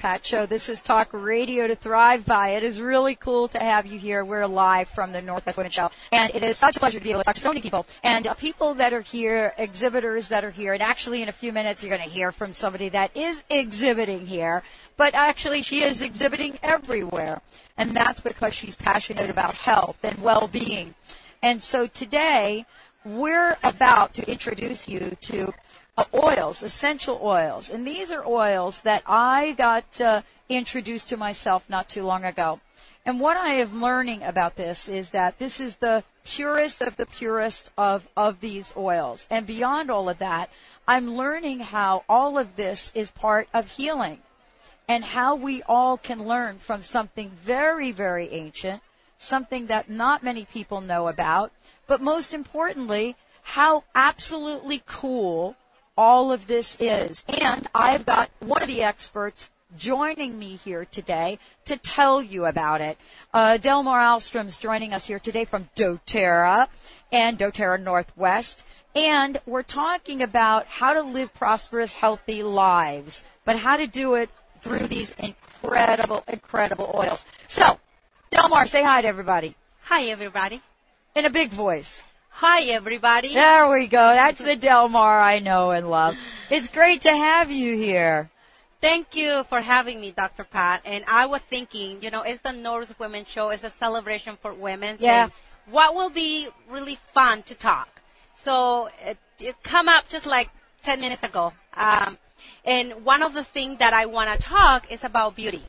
Pat Show. This is Talk Radio to Thrive By. It is really cool to have you here. We're live from the Northwest Women Show. And it is such a pleasure to be able to talk to so many people. And uh, people that are here, exhibitors that are here. And actually in a few minutes you're going to hear from somebody that is exhibiting here. But actually she is exhibiting everywhere. And that's because she's passionate about health and well-being. And so today we're about to introduce you to uh, oils, essential oils. And these are oils that I got uh, introduced to myself not too long ago. And what I am learning about this is that this is the purest of the purest of, of these oils. And beyond all of that, I'm learning how all of this is part of healing and how we all can learn from something very, very ancient, something that not many people know about, but most importantly, how absolutely cool all of this is. And I've got one of the experts joining me here today to tell you about it. Uh, Delmar Ahlstrom's joining us here today from doTERRA and doTERRA Northwest. And we're talking about how to live prosperous, healthy lives, but how to do it through these incredible, incredible oils. So, Delmar, say hi to everybody. Hi, everybody. In a big voice. Hi, everybody. There we go. That's the Delmar I know and love. It's great to have you here. Thank you for having me, Dr. Pat. And I was thinking, you know, it's the North Women Show. It's a celebration for women. Yeah. what will be really fun to talk? So it, it come up just like 10 minutes ago. Um, and one of the things that I want to talk is about beauty.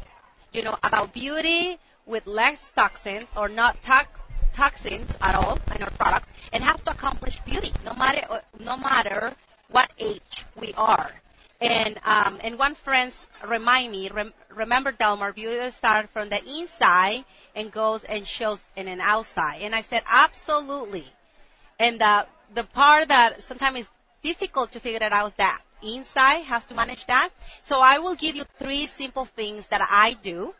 You know, about beauty with less toxins or not tox- toxins at all in our products and have to accomplish beauty no matter no matter what age we are. And um, and one friend remind me, rem, remember Delmar, beauty starts from the inside and goes and shows in an outside. And I said absolutely. And the the part that sometimes is difficult to figure it out is that inside has to manage that. So I will give you three simple things that I do.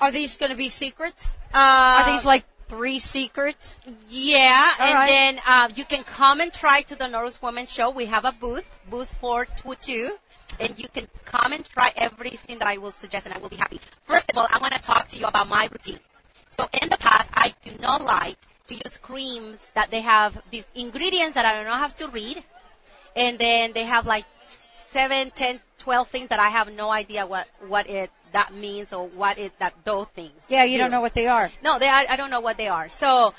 Are these going to be secrets? Uh, Are these like three secrets? Yeah, All and right. then uh, you can come and try to the Norris Women Show. We have a booth, booth 422, and you can come and try everything that I will suggest, and I will be happy. First of all, I want to talk to you about my routine. So in the past, I do not like to use creams that they have these ingredients that I do not have to read, and then they have like seven, ten, twelve things that I have no idea what what it that means or what it that those things. Yeah, you do. don't know what they are. No, they are, I don't know what they are. So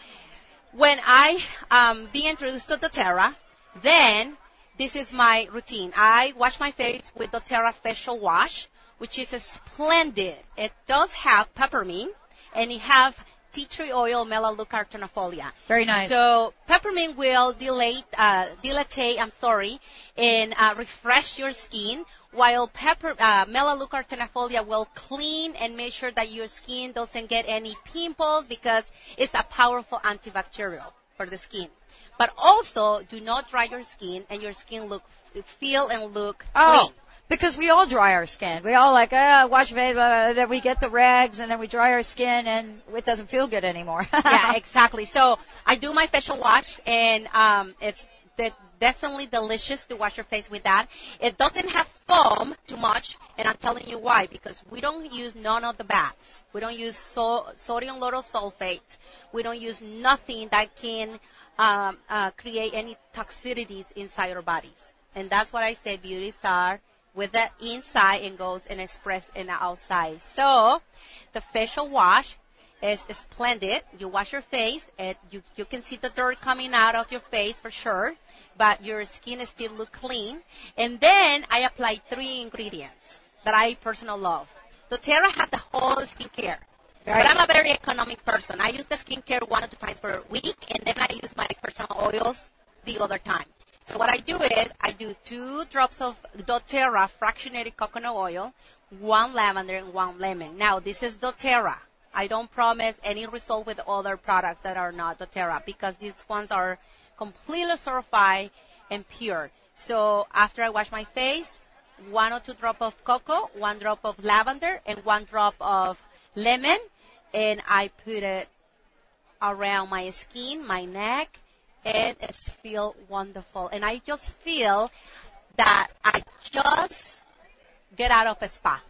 when I um, be introduced to doTERRA, then this is my routine. I wash my face with doTERRA facial wash, which is a splendid. It does have peppermint and it have tea tree oil melaleuca alternifolia. Very nice. So peppermint will dilate, uh, dilate, I'm sorry, and uh, refresh your skin, while pepper, uh, melaleuca alternifolia will clean and make sure that your skin doesn't get any pimples because it's a powerful antibacterial for the skin. But also, do not dry your skin and your skin look, feel and look Oh, clean. Because we all dry our skin. We all like, ah, wash face, uh, then we get the rags and then we dry our skin and it doesn't feel good anymore. yeah, exactly. So I do my facial wash, and um, it's de- definitely delicious to wash your face with that. It doesn't have foam too much, and I'm telling you why. Because we don't use none of the baths. We don't use so- sodium lauryl sulfate. We don't use nothing that can um, uh, create any toxicities inside our bodies. And that's what I say. Beauty star with the inside and goes and express in the outside. So the facial wash is splendid. You wash your face and you, you can see the dirt coming out of your face for sure, but your skin is still look clean. And then I apply three ingredients that I personally love. doTERRA have the whole skincare. But I'm a very economic person. I use the skincare one or two times per week and then I use my personal oils the other time. So what I do is I do two drops of doTERRA fractionated coconut oil one lavender, and one lemon. Now, this is doTERRA. I don't promise any result with other products that are not doTERRA because these ones are completely certified and pure. So after I wash my face, one or two drop of cocoa, one drop of lavender, and one drop of lemon, and I put it around my skin, my neck, it feels wonderful. And I just feel that I just get out of a spa.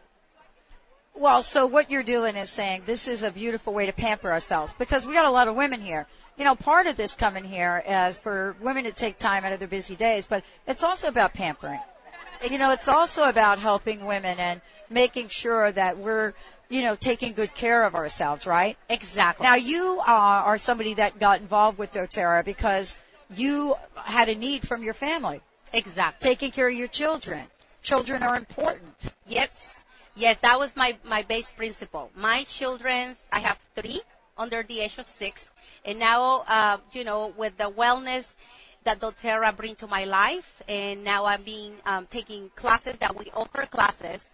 Well, so what you're doing is saying this is a beautiful way to pamper ourselves because we got a lot of women here. You know, part of this coming here is for women to take time out of their busy days, but it's also about pampering. You know, it's also about helping women and making sure that we're, you know, taking good care of ourselves, right? Exactly. Now you are, are somebody that got involved with doTERRA because you had a need from your family. Exactly. Taking care of your children. Children are important. Yes. Yes, that was my, my base principle. My children, I have three under the age of six. And now, uh, you know, with the wellness that doTERRA bring to my life, and now I'm being um, taking classes that we offer classes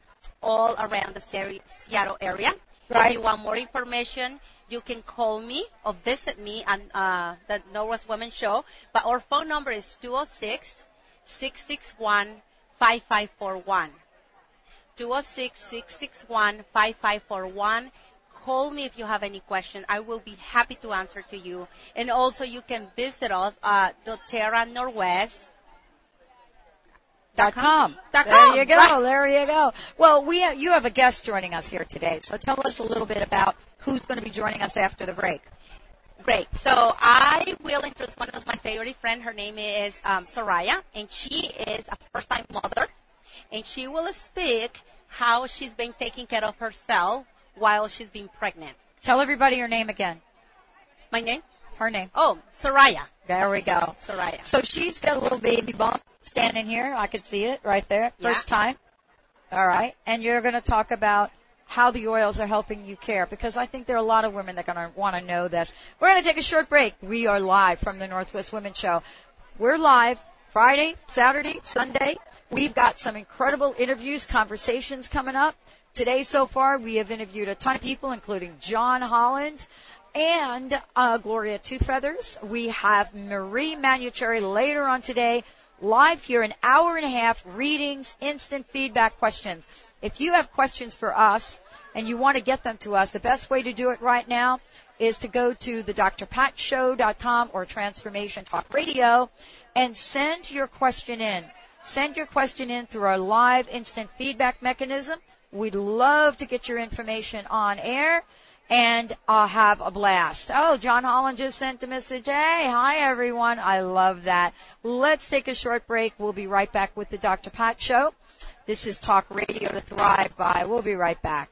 all around the Seattle area. Right. If you want more information, you can call me or visit me on uh, the Northwest Women Show. But our phone number is 206 661 5541. 206 661 5541 call me if you have any question. I will be happy to answer to you. And also you can visit us at doTERRA Northwest. Dot com. Dot There you go. right. There you go. Well, we have, you have a guest joining us here today, so tell us a little bit about who's going to be joining us after the break. Great. So I will introduce one of my favorite friends. Her name is um, Soraya, and she is a first-time mother, and she will speak how she's been taking care of herself while she's been pregnant. Tell everybody your name again. My name? Her name. Oh, Soraya. There we go. Soraya. So she's got a little baby bump standing here. I could see it right there. First Yeah. time. All right. And you're going to talk about how the oils are helping you care because I think there are a lot of women that are going to want to know this. We're going to take a short break. We are live from the Northwest Women Show. We're live Friday, Saturday, Sunday. We've got some incredible interviews, conversations coming up. Today so far, we have interviewed a ton of people, including John Holland and uh, Gloria Two Feathers. We have Marie Manuchehri later on today, live here, an hour and a half, readings, instant feedback questions. If you have questions for us and you want to get them to us, the best way to do it right now is to go to the drpatshow.com or Transformation Talk Radio and send your question in. Send your question in through our live instant feedback mechanism. We'd love to get your information on air and uh, have a blast. Oh, John Holland just sent a message. Hey, hi everyone. I love that. Let's take a short break. We'll be right back with the Dr. Pat Show. This is Talk Radio to Thrive by. We'll be right back.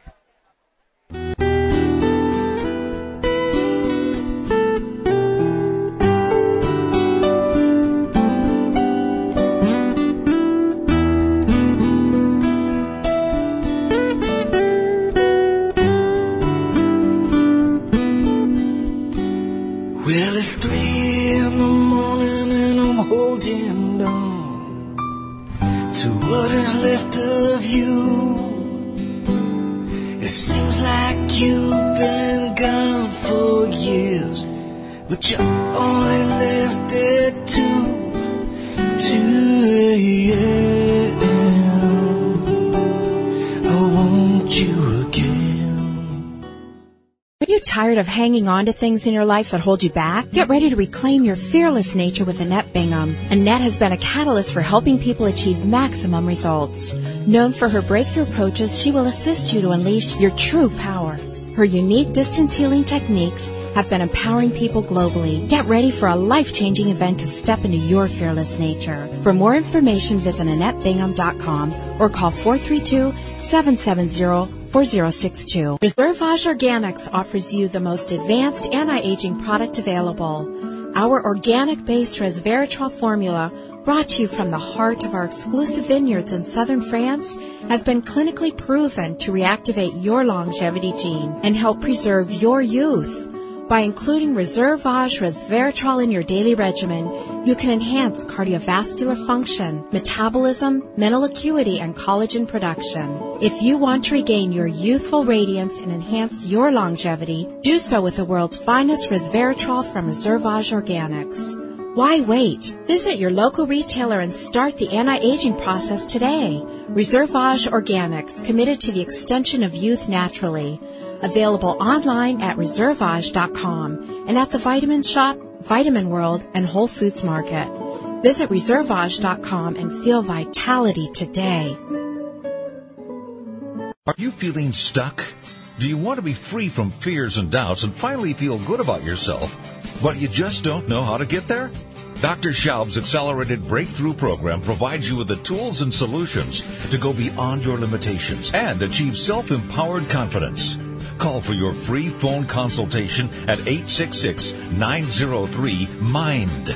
On to things in your life that hold you back? Get ready to reclaim your fearless nature with Annette Bingham. Annette has been a catalyst for helping people achieve maximum results. Known for her breakthrough approaches, she will assist you to unleash your true power. Her unique distance healing techniques have been empowering people globally. Get ready for a life-changing event to step into your fearless nature. For more information, visit AnnetteBingham.com or call 432-770-4062. ReserveAge Organics offers you the most advanced anti-aging product available. Our organic-based resveratrol formula, brought to you from the heart of our exclusive vineyards in southern France, has been clinically proven to reactivate your longevity gene and help preserve your youth. By including ReserveAge resveratrol in your daily regimen, you can enhance cardiovascular function, metabolism, mental acuity, and collagen production. If you want to regain your youthful radiance and enhance your longevity, do so with the world's finest resveratrol from ReserveAge Organics. Why wait? Visit your local retailer and start the anti-aging process today. ReserveAge Organics, committed to the extension of youth naturally. Available online at reserveage.com and at the Vitamin Shop, Vitamin World, and Whole Foods Market. Visit reserveage.com and feel vitality today. Are you feeling stuck? Do you want to be free from fears and doubts and finally feel good about yourself, but you just don't know how to get there? Dr. Schaub's Accelerated Breakthrough Program provides you with the tools and solutions to go beyond your limitations and achieve self-empowered confidence. Call for your free phone consultation at 866-903-MIND.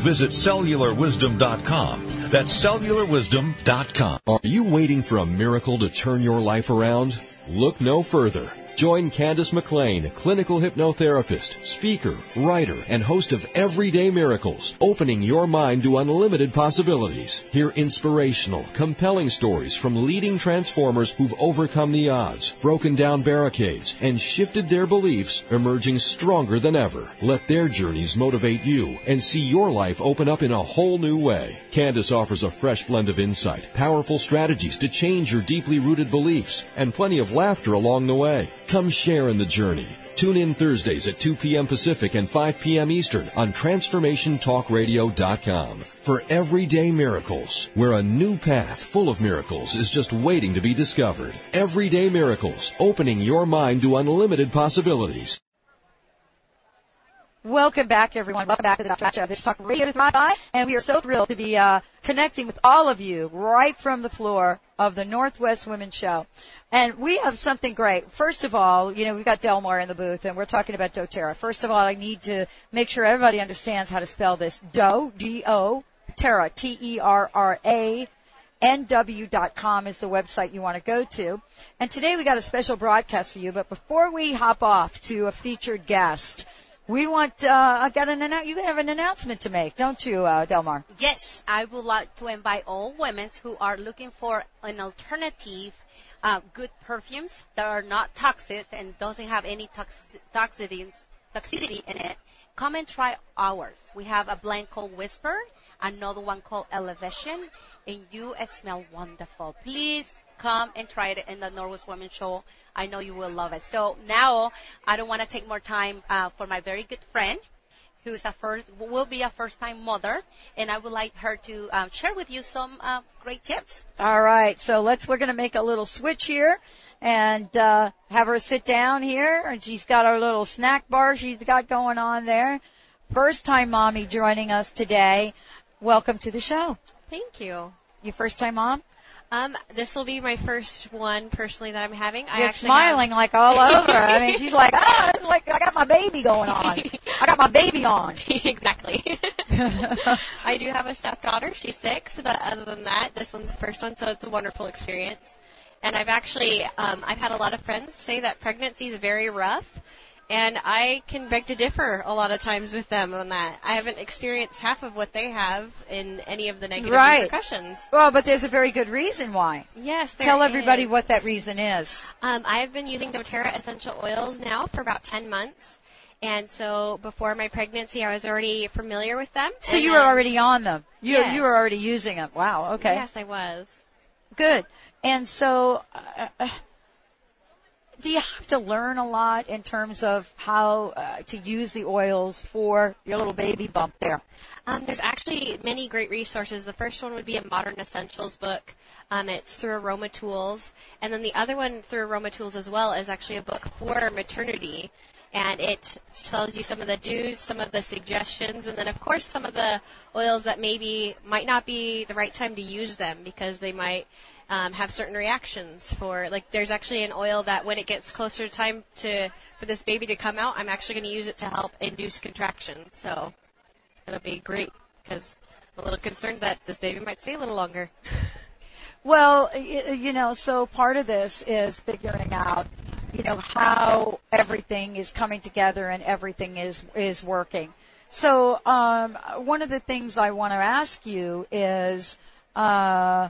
Visit cellularwisdom.com. That's cellularwisdom.com. Are you waiting for a miracle to turn your life around? Look no further. Join Candace McLean, clinical hypnotherapist, speaker, writer, and host of Everyday Miracles, opening your mind to unlimited possibilities. Hear inspirational, compelling stories from leading transformers who've overcome the odds, broken down barricades, and shifted their beliefs, emerging stronger than ever. Let their journeys motivate you and see your life open up in a whole new way. Candace offers a fresh blend of insight, powerful strategies to change your deeply rooted beliefs, and plenty of laughter along the way. Come share in the journey. Tune in Thursdays at 2 p.m. Pacific and 5 p.m. Eastern on TransformationTalkRadio.com for Everyday Miracles, where a new path full of miracles is just waiting to be discovered. Everyday Miracles, opening your mind to unlimited possibilities. Welcome back, everyone. Welcome back to the Dr. This is Talk Radio Thrive By, and we are so thrilled to be uh, connecting with all of you right from the floor of the Northwest Women's Show. And we have something great. First of all, you know, we've got Delmar in the booth, and we're talking about doTERRA. First of all, I need to make sure everybody understands how to spell this. Do, D-O, Terra, T-E-R-R-A, nw.com is the website you want to go to. And today we got a special broadcast for you, but before we hop off to a featured guest, we want, uh, I got an annou- you have an announcement to make, don't you, uh, Delmar? Yes, I would like to invite all women who are looking for an alternative, uh, good perfumes that are not toxic and doesn't have any tox- toxicity, toxicity in it. Come and try ours. We have a blend called Whisper, another one called Elevation, and you smell wonderful. Please come and try it in the Norwest Women Show. I know you will love it. So now I don't want to take more time uh, for my very good friend who's a first will be a first time mother and I would like her to um, share with you some uh, great tips. All right, so let's, we're gonna make a little switch here and, uh, have her sit down here and she's got our little snack bar she's got going on there. First time mommy joining us today. Welcome to the show. Thank you. You first time mom? Um, this will be my first one personally that I'm having. I You're actually smiling like all over. I mean, she's like, ah, it's like I got my baby going on. I got my baby on. Exactly. I do have a stepdaughter. She's six, but other than that, this one's the first one, so it's a wonderful experience. And I've actually, um, I've had a lot of friends say that pregnancy is very rough. And I can beg to differ a lot of times with them on that. I haven't experienced half of what they have in any of the negative Right. repercussions. Well, but there's a very good reason why. Yes, Tell everybody is. what that reason is. Um, I have been using doTERRA essential oils now for about 10 months. And so before my pregnancy, I was already familiar with them. So you were then- already on them. You Yes. you were already using them. Wow. Okay. Yes, I was. Good. And so, uh, uh, do you have to learn a lot in terms of how uh, to use the oils for your little baby bump there? Um, there's actually many great resources. The first one would be a Modern Essentials book. Um, it's through Aroma Tools. And then the other one through Aroma Tools as well is actually a book for maternity. And it tells you some of the do's, some of the suggestions, and then of course some of the oils that maybe might not be the right time to use them because they might um, have certain reactions for like there's actually an oil that when it gets closer to time to for this baby to come out, I'm actually going to use it to help induce contractions. So it'll be great because I'm a little concerned that this baby might stay a little longer. Well, you know, so part of this is figuring out you know, how everything is coming together and everything is, is working. So, um, one of the things I want to ask you is, uh,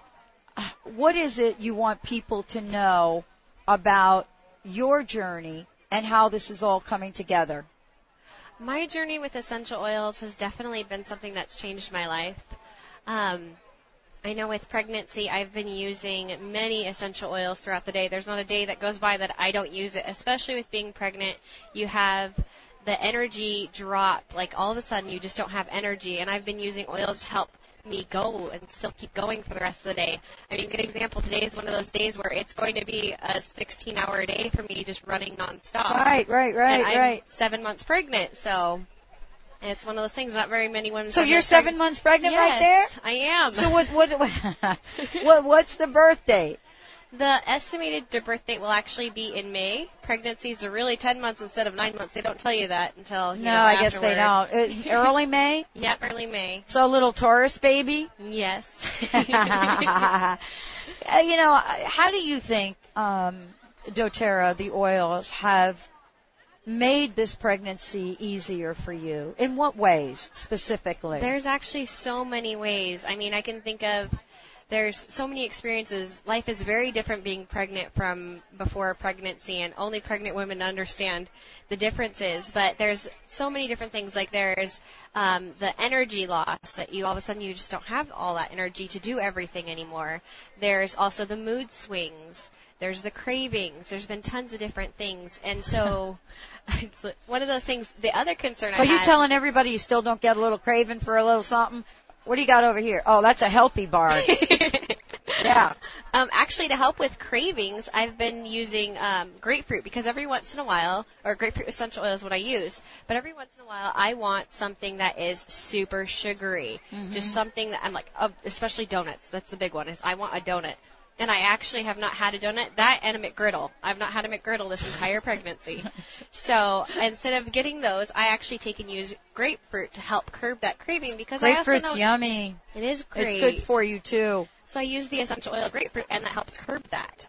what is it you want people to know about your journey and how this is all coming together? My journey with essential oils has definitely been something that's changed my life. Um, I know with pregnancy, I've been using many essential oils throughout the day. There's not a day that goes by that I don't use it, especially with being pregnant. You have the energy drop, like all of a sudden you just don't have energy, and I've been using oils to help me go and still keep going for the rest of the day. I mean, good example, today is one of those days where it's going to be a 16 hour day for me just running nonstop. Right, right, right, and I'm right. seven months pregnant, so it's one of those things. Not very many women. So you're seven months pregnant yes, right there? I am. So what, what, what, what's the birth date? The estimated birth date will actually be in May. Pregnancies are really 10 months instead of 9 months. They don't tell you that until, you No, know, I guess they don't. Early May? Yep, early May. So a little Taurus baby? Yes. Uh, you know, how do you think um, doTERRA, the oils, have made this pregnancy easier for you? In what ways specifically? There's actually so many ways. I mean, I can think of there's so many experiences. Life is very different being pregnant from before pregnancy, and only pregnant women understand the differences. But there's so many different things. Like there's um, the energy loss that you all of a sudden you just don't have all that energy to do everything anymore. There's also the mood swings. There's the cravings. There's been tons of different things, and so it's one of those things. The other concern so I you had, telling everybody you still don't get a little craving for a little something? What do you got over here? Oh, that's a healthy bar. yeah. Um, actually, to help with cravings, I've been using um, grapefruit because every once in a while, or grapefruit essential oil is what I use, but every once in a while, I want something that is super sugary. Just something that I'm like, oh, especially donuts. That's the big one. Is I want a donut. And I actually have not had a donut. That and a McGriddle. I've not had a McGriddle this entire pregnancy. so instead of getting those, I actually take and use grapefruit to help curb that craving because I also Grapefruit's know yummy. it is great. It's good for you too. So I use the essential oil of grapefruit, and that helps curb that.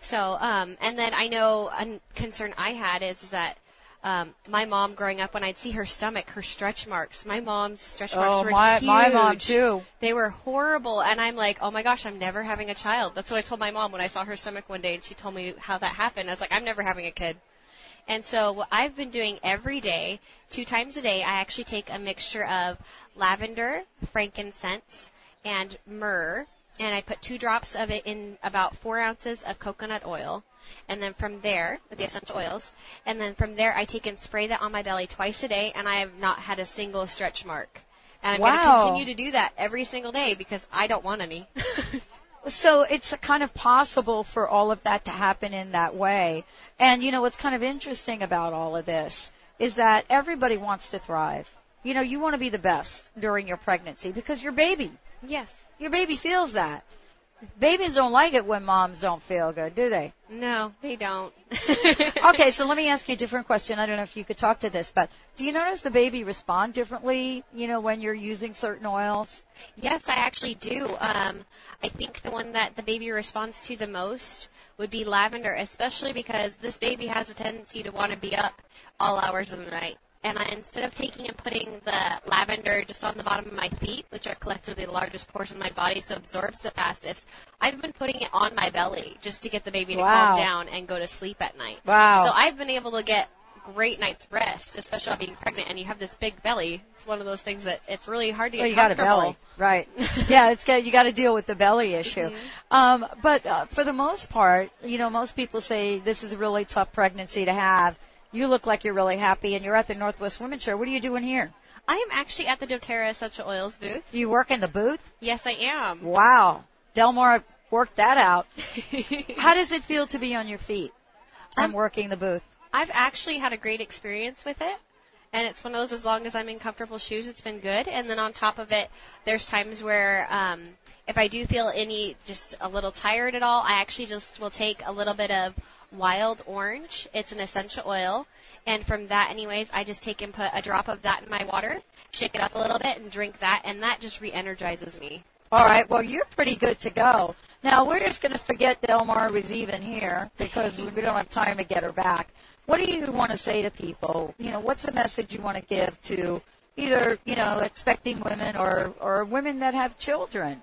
So, um, and then I know a concern I had is that um, my mom growing up, when I'd see her stomach, her stretch marks, my mom's stretch marks Oh, were my- huge. my mom, too. They were horrible, and I'm like, oh my gosh, I'm never having a child. That's what I told my mom when I saw her stomach one day, and she told me how that happened. I was like, I'm never having a kid. And so what I've been doing every day, two times a day, I actually take a mixture of lavender, frankincense, and myrrh, and I put two drops of it in about four ounces of coconut oil. And then from there, with the essential oils, and then from there I take and spray that on my belly twice a day, and I have not had a single stretch mark. And I'm going to continue to do that every single day because I don't want any. So it's kind of possible for all of that to happen in that way. And you know what's kind of interesting about all of this is that everybody wants to thrive. You know, you want to be the best during your pregnancy because your baby, yes. your baby feels that. Babies don't like it when moms don't feel good, do they? No, they don't. okay, so let me ask you a different question. I don't know if you could talk to this, but do you notice the baby respond differently, you know, when you're using certain oils? Yes, I actually do. Um, I think the one that the baby responds to the most would be lavender, especially because this baby has a tendency to want to be up all hours of the night. And I, instead of taking and putting the lavender just on the bottom of my feet, which are collectively the largest portion of my body, so absorbs the fastest, I've been putting it on my belly just to get the baby to Wow. calm down and go to sleep at night. Wow. So I've been able to get great night's rest, especially being pregnant and you have this big belly. It's one of those things that it's really hard to get Well, you got a belly, right? yeah, it's got you got to deal with the belly issue. Um, but uh, for the most part, you know, most people say this is a really tough pregnancy to have. You look like you're really happy, and you're at the Northwest Women's Show. What are you doing here? I am actually at the doTERRA Essential Oils booth. You work in the booth? Yes, I am. Wow, Delmar worked that out. How does it feel to be on your feet and working the booth? I've actually had a great experience with it. And it's one of those, as long as I'm in comfortable shoes, it's been good. And then on top of it, there's times where, um, if I do feel any, just a little tired at all, I actually just will take a little bit of wild orange. It's an essential oil. And from that, anyways, I just take and put a drop of that in my water, shake it up a little bit, and drink that. And that just re-energizes me. All right. Well, you're pretty good to go. Now we're just going to forget Delmar was even here because we don't have time to get her back. What do you want to say to people? You know, what's the message you want to give to either you know expecting women or or women that have children?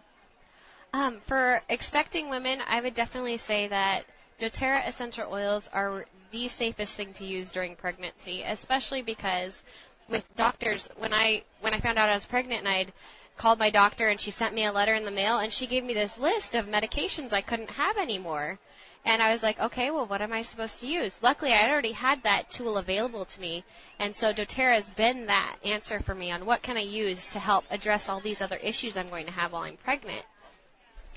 Um, for expecting women, I would definitely say that doTERRA essential oils are the safest thing to use during pregnancy, especially because with doctors, when I when I found out I was pregnant and I'd called my doctor and she sent me a letter in the mail and she gave me this list of medications I couldn't have anymore. And I was like, okay, well, what am I supposed to use? Luckily, I already had that tool available to me. And so doTERRA has been that answer for me on what can I use to help address all these other issues I'm going to have while I'm pregnant.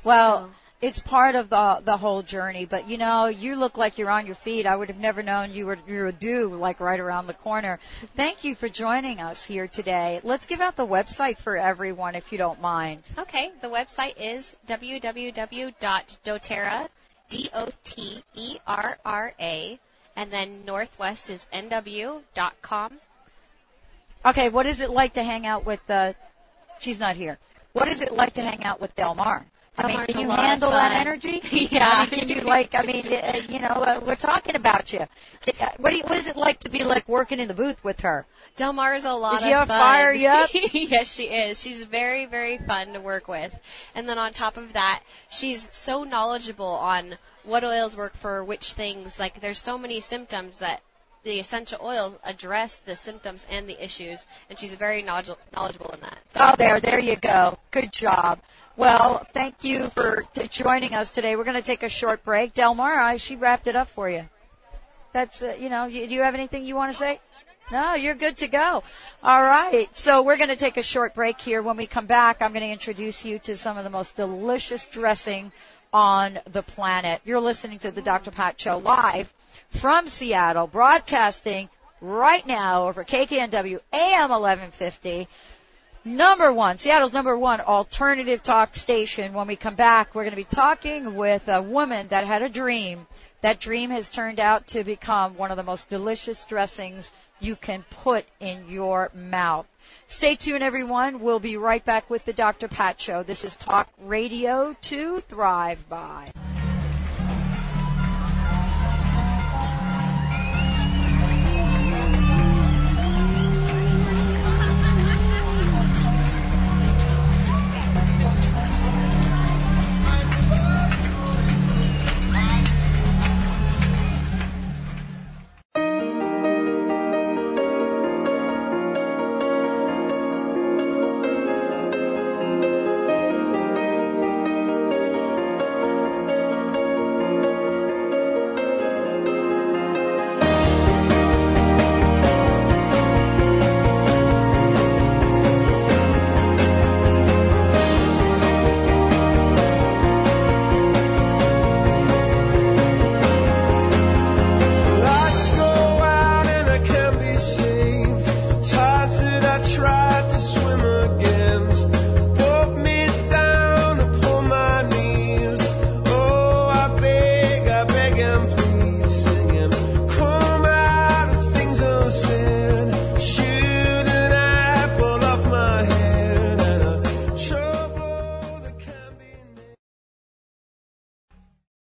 Well, So- it's part of the the whole journey. But you know, you look like you're on your feet. I would have never known you were you were due like right around the corner. Thank you for joining us here today. Let's give out the website for everyone if you don't mind. Okay, the website is www.doterra, D-O-T-E-R-R-A, and then Northwest is nw.com. Okay, what is it like to hang out with uh she's not here. What is it like to hang out with Delmar? I mean, can you handle that energy? Yeah. I mean, can you like? I mean, uh, you know, uh, we're talking about you. Uh, What do you, What is it like to be like working in the booth with her? Delmar is a lot Is of fun. fire yet? yes, she is. She's very, very fun to work with. And then on top of that, she's so knowledgeable on what oils work for which things. Like, there's so many symptoms that the essential oils address the symptoms and the issues, and she's very knowledgeable in that. So, Oh, there, there you go. Good job. Well, thank you for t- joining us today. We're going to take a short break. Delmar, she wrapped it up for you. That's, uh, you know, you, do you have anything you want to say? No, you're good to go. All right. So we're going to take a short break here. When we come back, I'm going to introduce you to some of the most delicious dressing on the planet. You're listening to the Dr. Pat Show live from Seattle, broadcasting right now over KKNW AM 1150 number one, Seattle's number one alternative talk station. When we come back, we're going to be talking with a woman that had a dream. That dream has turned out to become one of the most delicious dressings you can put in your mouth. Stay tuned, everyone. We'll be right back with the Dr. Pat Show. This is Talk Radio to Thrive By.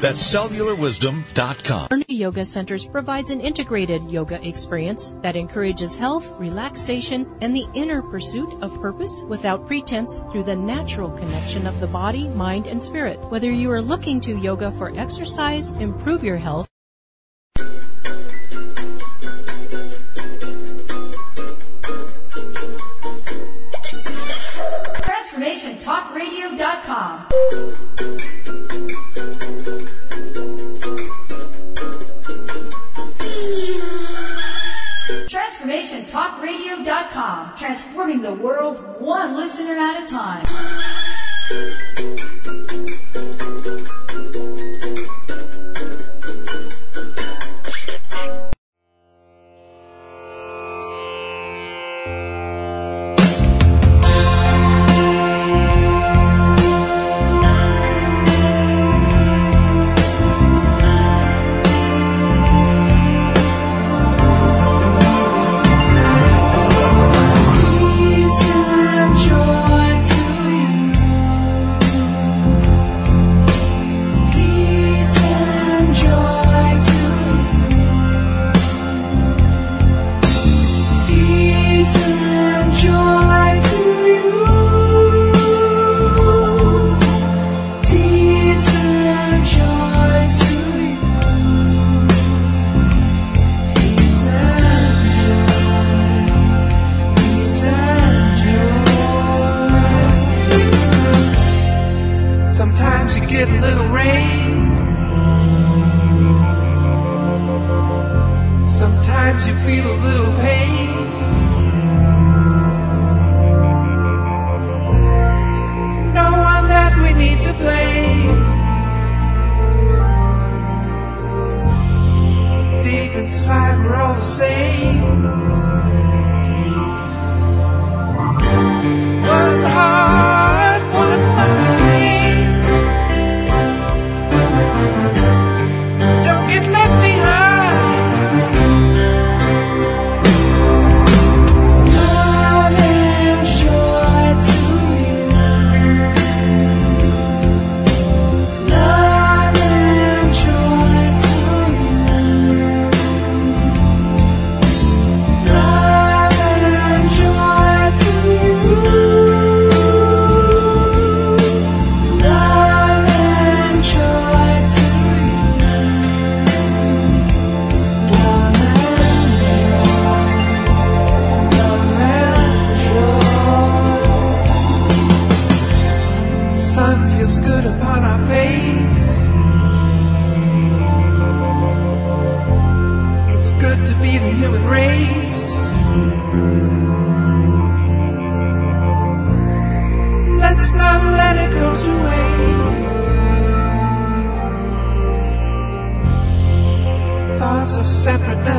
That's cellularwisdom.com. Our new yoga centers provides an integrated yoga experience that encourages health, relaxation, and the inner pursuit of purpose without pretense through the natural connection of the body, mind, and spirit. Whether you are looking to yoga for exercise, improve your health, TransformationTalkRadio.com.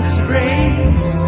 separateness erased.